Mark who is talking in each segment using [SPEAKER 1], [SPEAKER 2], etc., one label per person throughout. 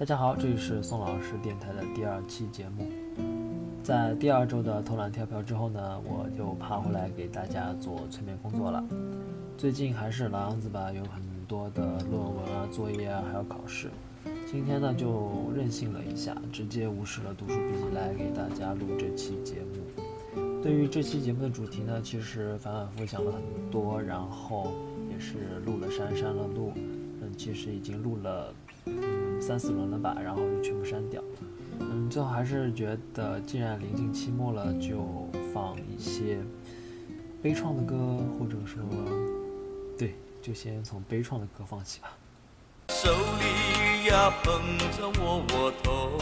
[SPEAKER 1] 大家好，这里是宋老师电台的第二期节目。在第二周的偷懒跳票之后呢，我就爬回来给大家做催眠工作了。最近还是老样子吧，有很多的论文啊、作业啊，还有考试。今天呢，就任性了一下，直接无视了读书笔记来给大家录这期节目。对于这期节目的主题呢，其实反反复复想了很多，然后也是录了删删了录，嗯，其实已经录了。嗯，三四轮了吧，然后就全部删掉。嗯，最后还是觉得，既然临近期末了，就放一些悲怆的歌，或者说，对，就先从悲怆的歌放起吧。手里呀捧着窝窝头，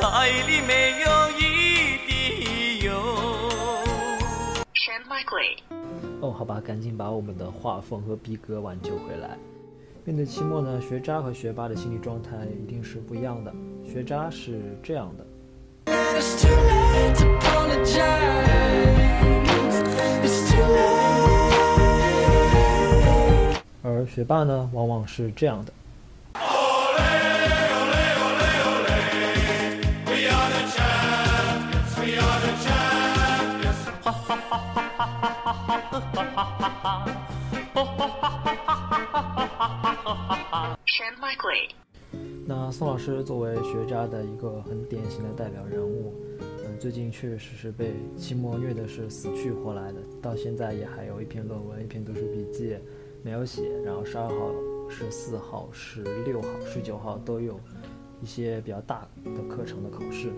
[SPEAKER 1] 菜里没有一滴油。鬼。哦，好吧，赶紧把我们的画风和逼格挽救回来。面对期末呢，学渣和学霸的心理状态一定是不一样的。学渣是这样的，而学霸呢，往往是这样的。那宋老师作为学渣的一个很典型的代表人物，嗯，最近确实是被期末虐的是死去活来的，到现在也还有一篇论文、一篇读书笔记没有写，然后十二号、十四号、十六号、十九号都有一些比较大的课程的考试。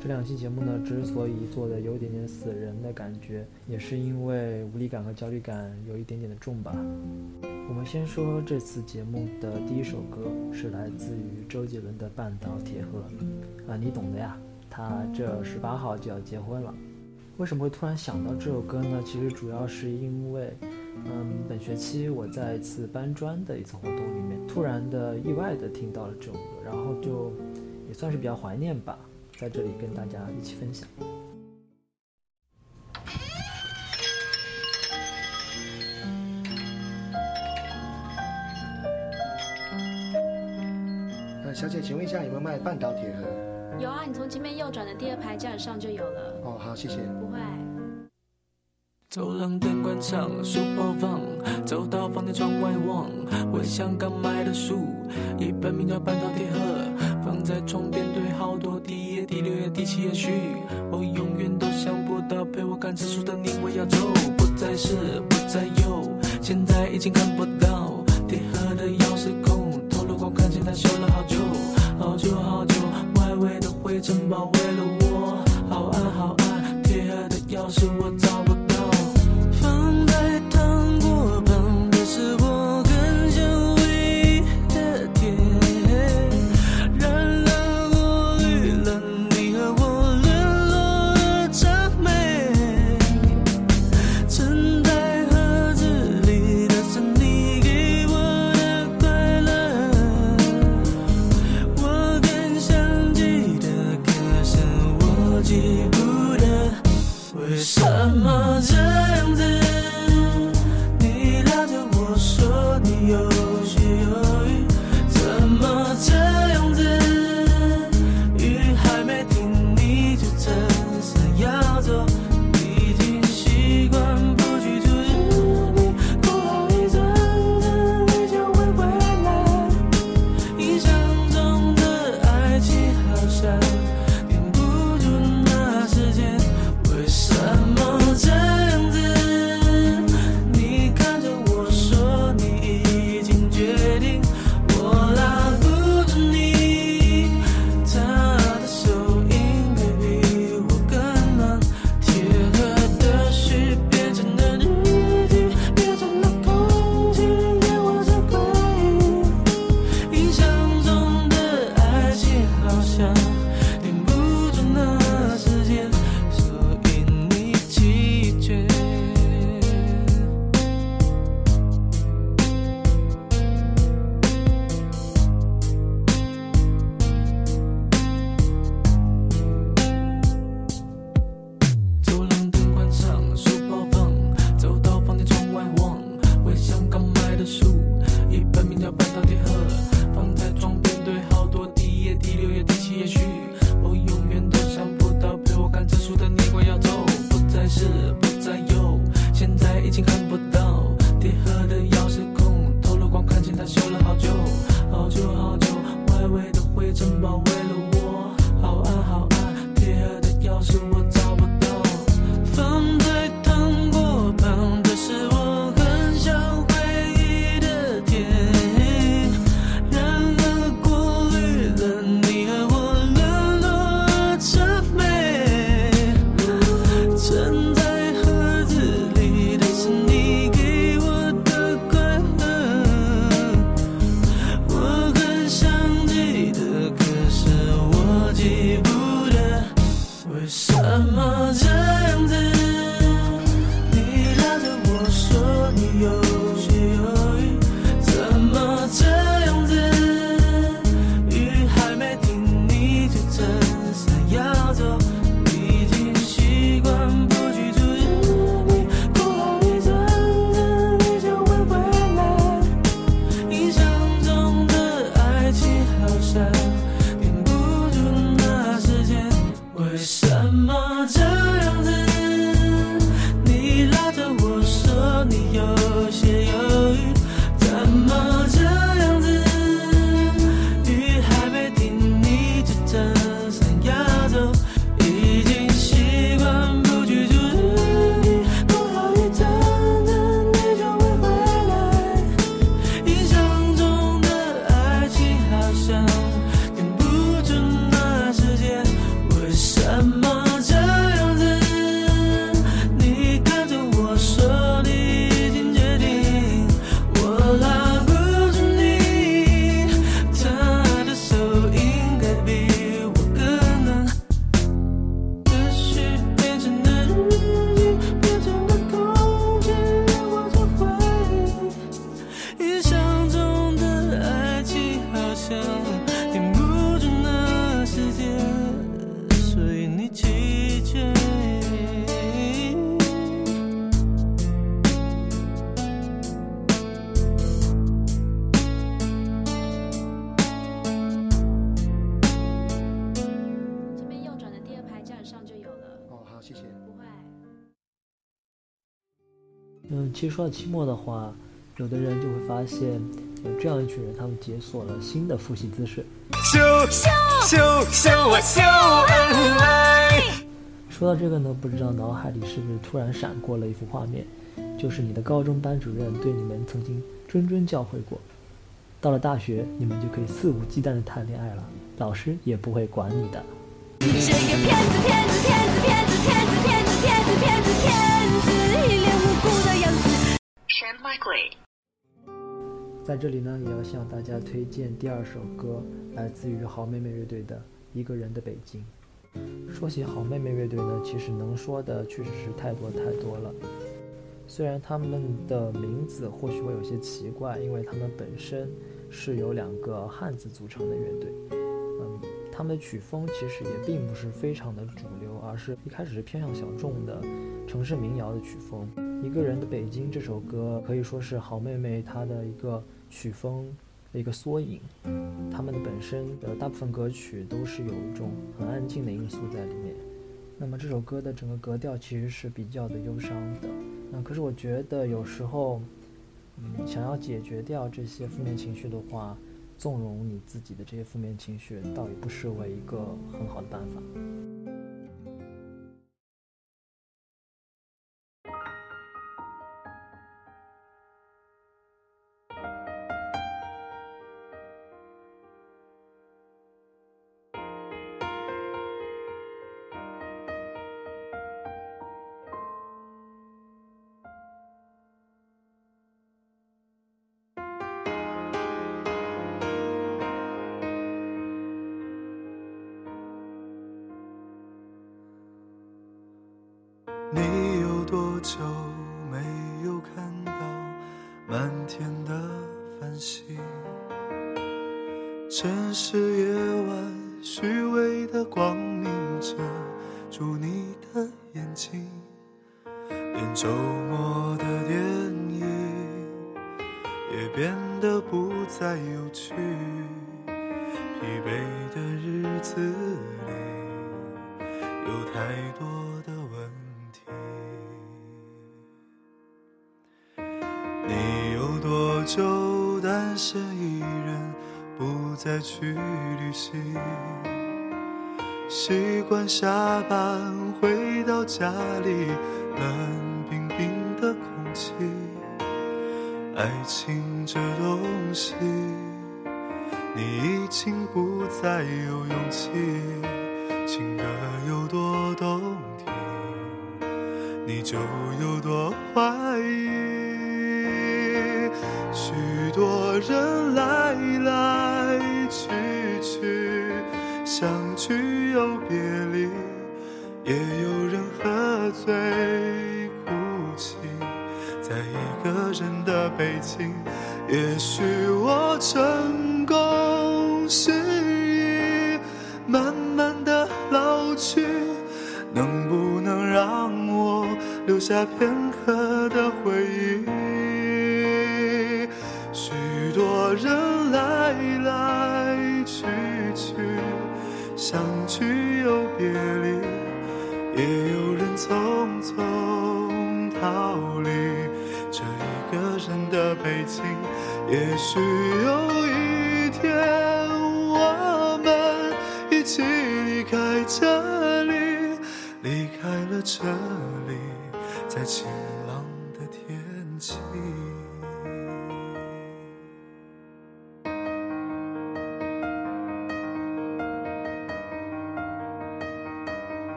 [SPEAKER 1] 这两期节目呢，之所以做的有一点点死人的感觉，也是因为无力感和焦虑感有一点点的重吧。我们先说这次节目的第一首歌，是来自于周杰伦的《半岛铁盒》啊，你懂的呀。他这十八号就要结婚了，为什么会突然想到这首歌呢？其实主要是因为，嗯，本学期我在一次搬砖的一次活动里面，突然的意外的听到了这首歌，然后就也算是比较怀念吧。在这里跟大家一起分享。
[SPEAKER 2] 小姐，请问一下有没有卖半岛铁盒？
[SPEAKER 3] 有啊，你从前面右转的第二排架子上就有了。
[SPEAKER 2] 哦，好，谢谢。
[SPEAKER 3] 不会。
[SPEAKER 4] 走廊灯关上，书包放，走到房间窗外望，我像刚买的书，一本名叫《半岛铁盒》，放在床边堆好多第一页、第六页、第七页序，我永远都想不到陪我看这书的你会要走，不再是，不再有，现在已经看不城堡为了我，好暗好暗，铁盒的钥匙我为什么这样子？
[SPEAKER 1] 其实说到期末的话，有的人就会发现有这样一群人，他们解锁了新的复习姿势。
[SPEAKER 5] 秀秀秀秀啊秀恩爱。
[SPEAKER 1] 说到这个呢，不知道脑海里是不是突然闪过了一幅画面，就是你的高中班主任对你们曾经谆谆教诲过，到了大学你们就可以肆无忌惮的谈恋爱了，老师也不会管你的。
[SPEAKER 6] 这个骗子骗子骗子骗子骗子骗子骗子骗子骗子，一脸无辜的样子。
[SPEAKER 1] 在这里呢，也要向大家推荐第二首歌，来自于好妹妹乐队的《一个人的北京》。说起好妹妹乐队呢，其实能说的确实是太多太多了。虽然他们的名字或许会有些奇怪，因为他们本身是由两个汉字组成的乐队。他们的曲风其实也并不是非常的主流，而是一开始是偏向小众的城市民谣的曲风。《一个人的北京》这首歌可以说是好妹妹她的一个曲风的一个缩影。他们的本身的大部分歌曲都是有一种很安静的因素在里面。那么这首歌的整个格调其实是比较的忧伤的。那，可是我觉得有时候，嗯，想要解决掉这些负面情绪的话，纵容你自己的这些负面情绪，倒也不失为一个很好的办法。
[SPEAKER 5] 周末的电影也变得不再有趣。疲惫的日子里，有太多的问题。你有多久单身一人不再去旅行。习惯下班回到家里，冷爱情这东西，你已经不再有勇气。情歌有多动听，你就有多坏片刻的回忆？许多人来来去去，相聚又别离，也有人匆匆逃离这一个人的北京。也许有一天，我们一起离开这里，离开了这里，在晴朗的天气。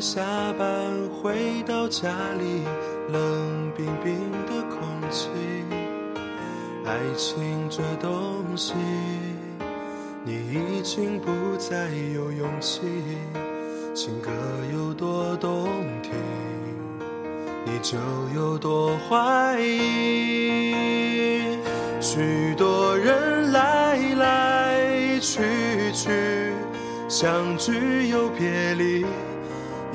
[SPEAKER 5] 下班回到家里，冷冰冰的空气。爱情这东西，你已经不再有勇气。情歌有多动听，你就有多怀疑。许多人来来去去，相聚又别离，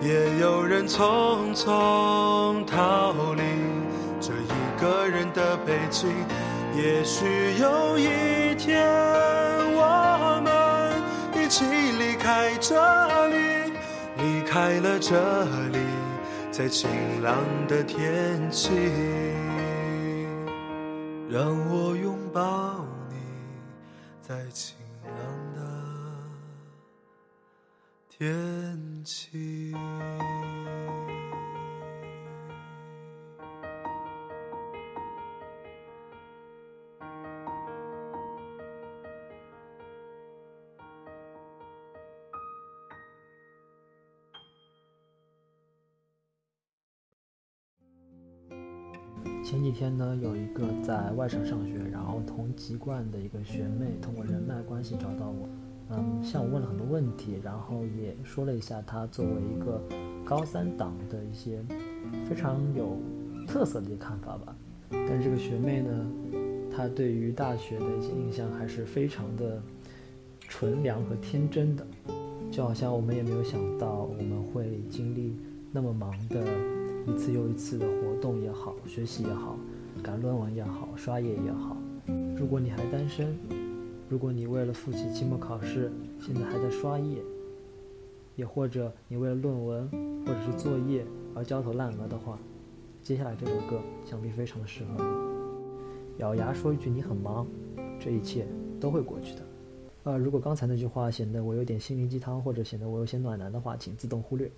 [SPEAKER 5] 也有人匆匆逃离这一个人的北京。也许有一天，我们一起离开这里，离开了这里，在晴朗的天气。让我拥抱你，在天气。
[SPEAKER 1] 前几天呢，有一个在外省上学，然后同籍贯的一个学妹，通过人脉关系找到我，嗯，向我问了很多问题，然后也说了一下她作为一个高三党的一些非常有特色的一些看法吧。但是这个学妹呢，她对于大学的一些印象还是非常的纯良和天真的，就好像我们也没有想到我们会经历那么忙的。一次又一次的活动也好，学习也好，赶论文也好，刷业也好。如果你还单身，如果你为了复习期末考试，现在还在刷业，也或者你为了论文或者是作业而焦头烂额的话，接下来这首歌想必非常的适合你。咬牙说一句你很忙，这一切都会过去的。呃，如果刚才那句话显得我有点心灵鸡汤，或者显得我有些暖男的话，请自动忽略。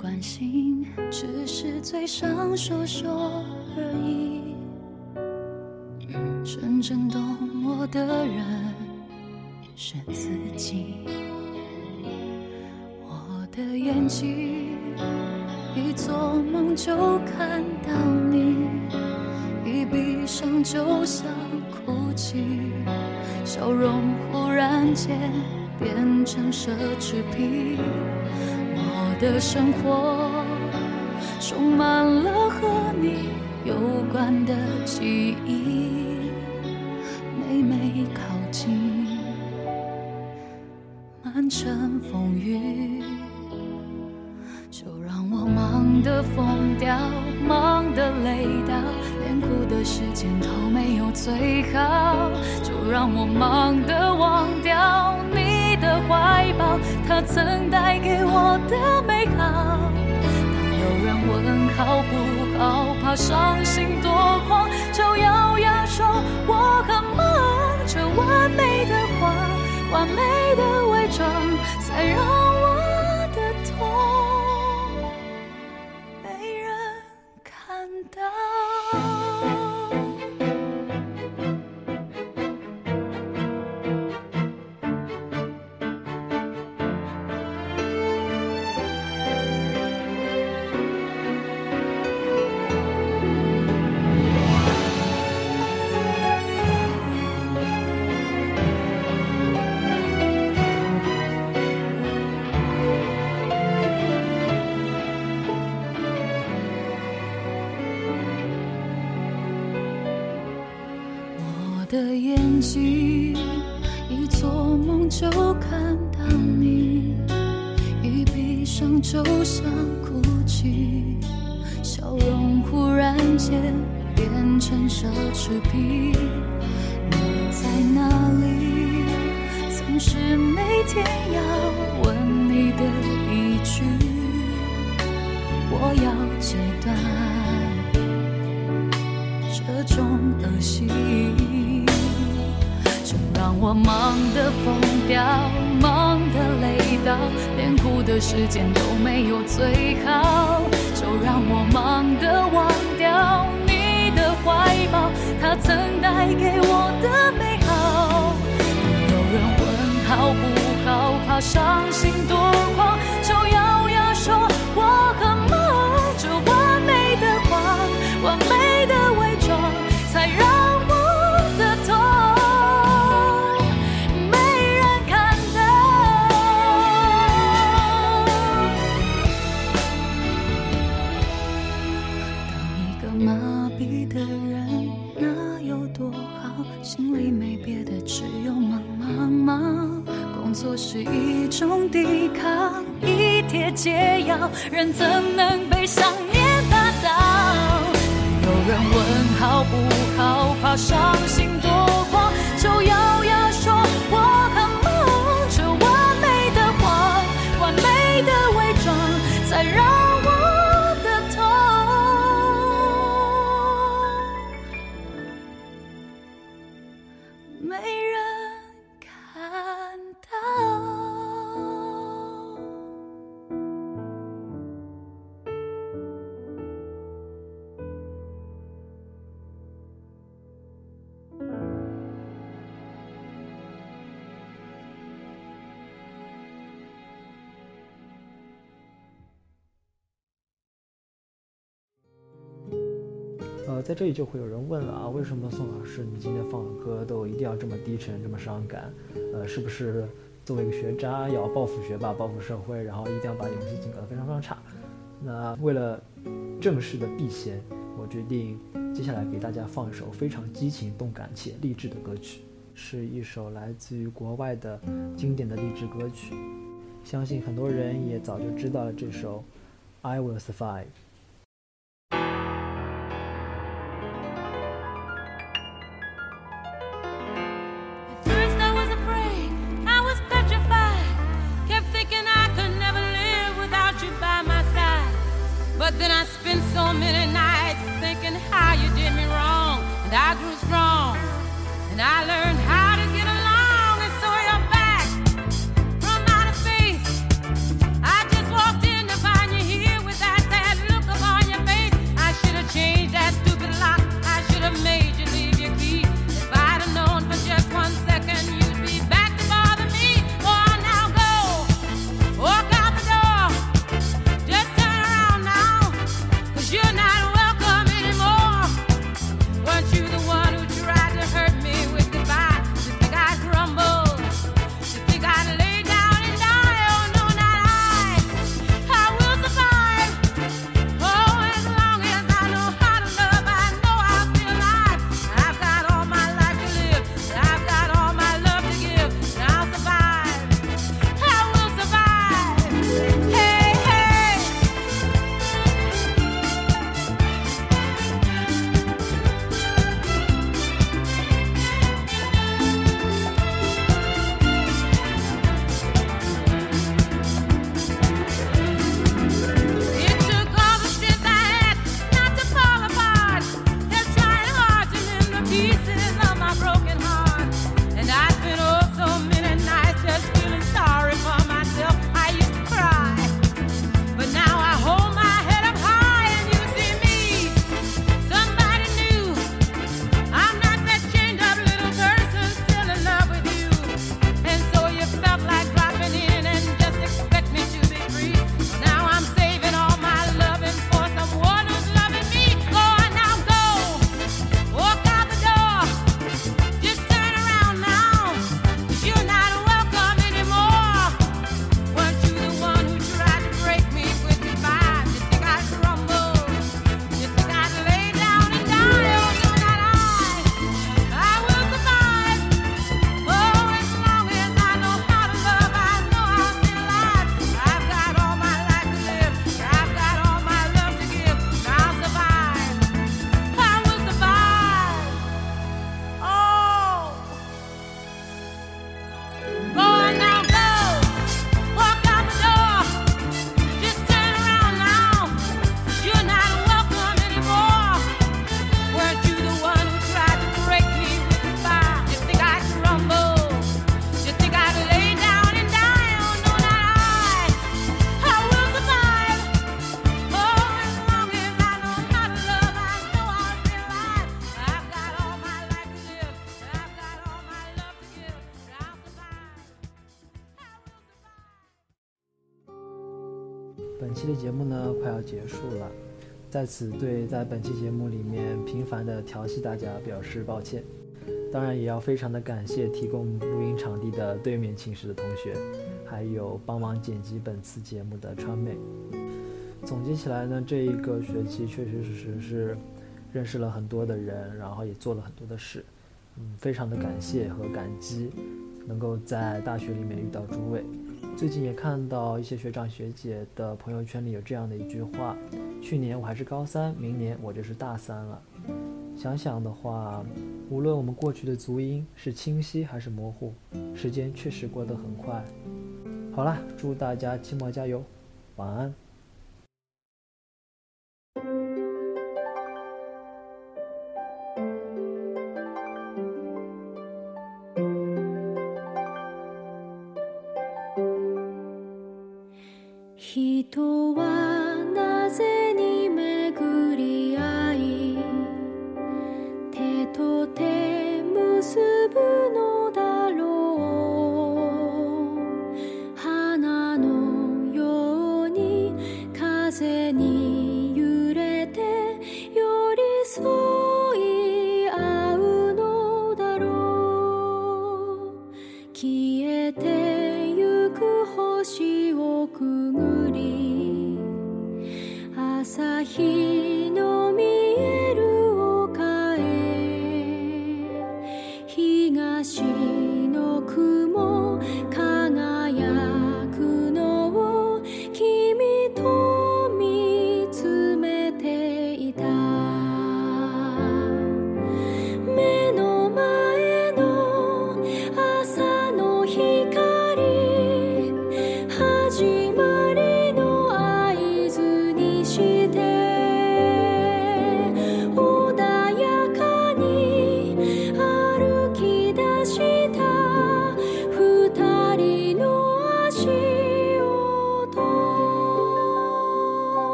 [SPEAKER 7] 关心只是嘴上说说而已，真正懂我的人是自己。我的眼睛一做梦就看到你，一闭上就想哭泣，笑容忽然间变成奢侈品。的生活充满了和你有关的记忆，每每靠近，满城风雨。就让我忙得疯掉，忙得累到，连哭的时间都没有最好。就让我忙得忘掉你的怀抱，它曾带给我的。能好不好，怕伤心多狂，就咬牙说我很忙。这完美的谎，完美的伪装，才让的眼睛一做梦就看到你，一闭上就想哭泣，笑容忽然间变成奢侈品。你在哪里？总是每天要问你的一句，我要戒断。这种恶习，我忙得疯掉，忙得累到，连哭的时间都没有最好。就让我忙得忘掉你的怀抱，它曾带给我的美好。当有人问好不好，怕伤心多狂，就咬牙说麻痹的人，那有多好？心里没别的，只有忙忙忙。工作是一种抵抗，一帖解药，人怎能被想念打倒？有人问好不好，怕伤心多狂，就咬
[SPEAKER 1] 在这里就会有人问了啊，为什么宋老师你今天放的歌都一定要这么低沉、这么伤感？呃，是不是作为一个学渣要报复学霸、报复社会，然后一定要把游戏性搞得非常非常差？那为了正式的避嫌，我决定接下来给大家放一首非常激情、动感且励志的歌曲，是一首来自于国外的经典的励志歌曲。相信很多人也早就知道了这首《I Will Survive》。这节目呢，快要结束了。在此对，在本期节目里面频繁的调戏大家表示抱歉，当然也要非常的感谢提供录音场地的对面寝室的同学，还有帮忙剪辑本次节目的川妹。总结起来呢，这一个学期确确实实是认识了很多的人，然后也做了很多的事。嗯，非常的感谢和感激能够在大学里面遇到诸位。最近也看到一些学长学姐的朋友圈里有这样的一句话去年我还是高三明年我就是大三了。想想的话无论我们过去的足音是清晰还是模糊时间确实过得很快。好啦祝大家期末加油晚安。